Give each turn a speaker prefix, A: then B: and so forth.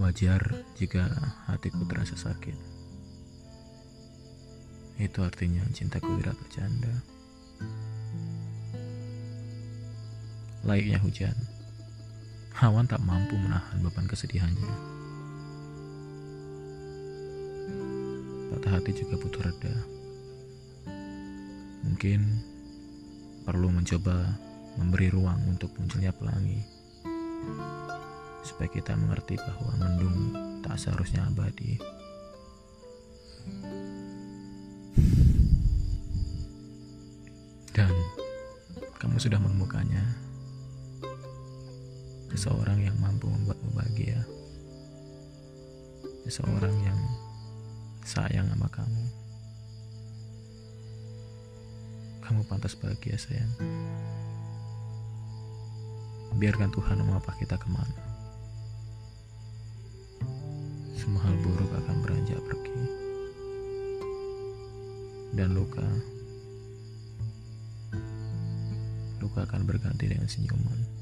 A: Wajar jika hatiku terasa sakit. Itu artinya cintaku tidak bercanda. Layaknya hujan, awan tak mampu menahan beban kesedihannya. Patah hati juga butuh reda. Mungkin perlu mencoba memberi ruang untuk munculnya pelangi supaya kita mengerti bahwa mendung tak seharusnya abadi. Dan kamu sudah menemukannya. Seseorang yang mampu membuatmu bahagia. Seseorang yang sayang sama kamu. Kamu pantas bahagia sayang. Biarkan Tuhan mengapa kita ke mana. Semua hal buruk akan beranjak pergi. Dan luka luka akan berganti dengan senyuman.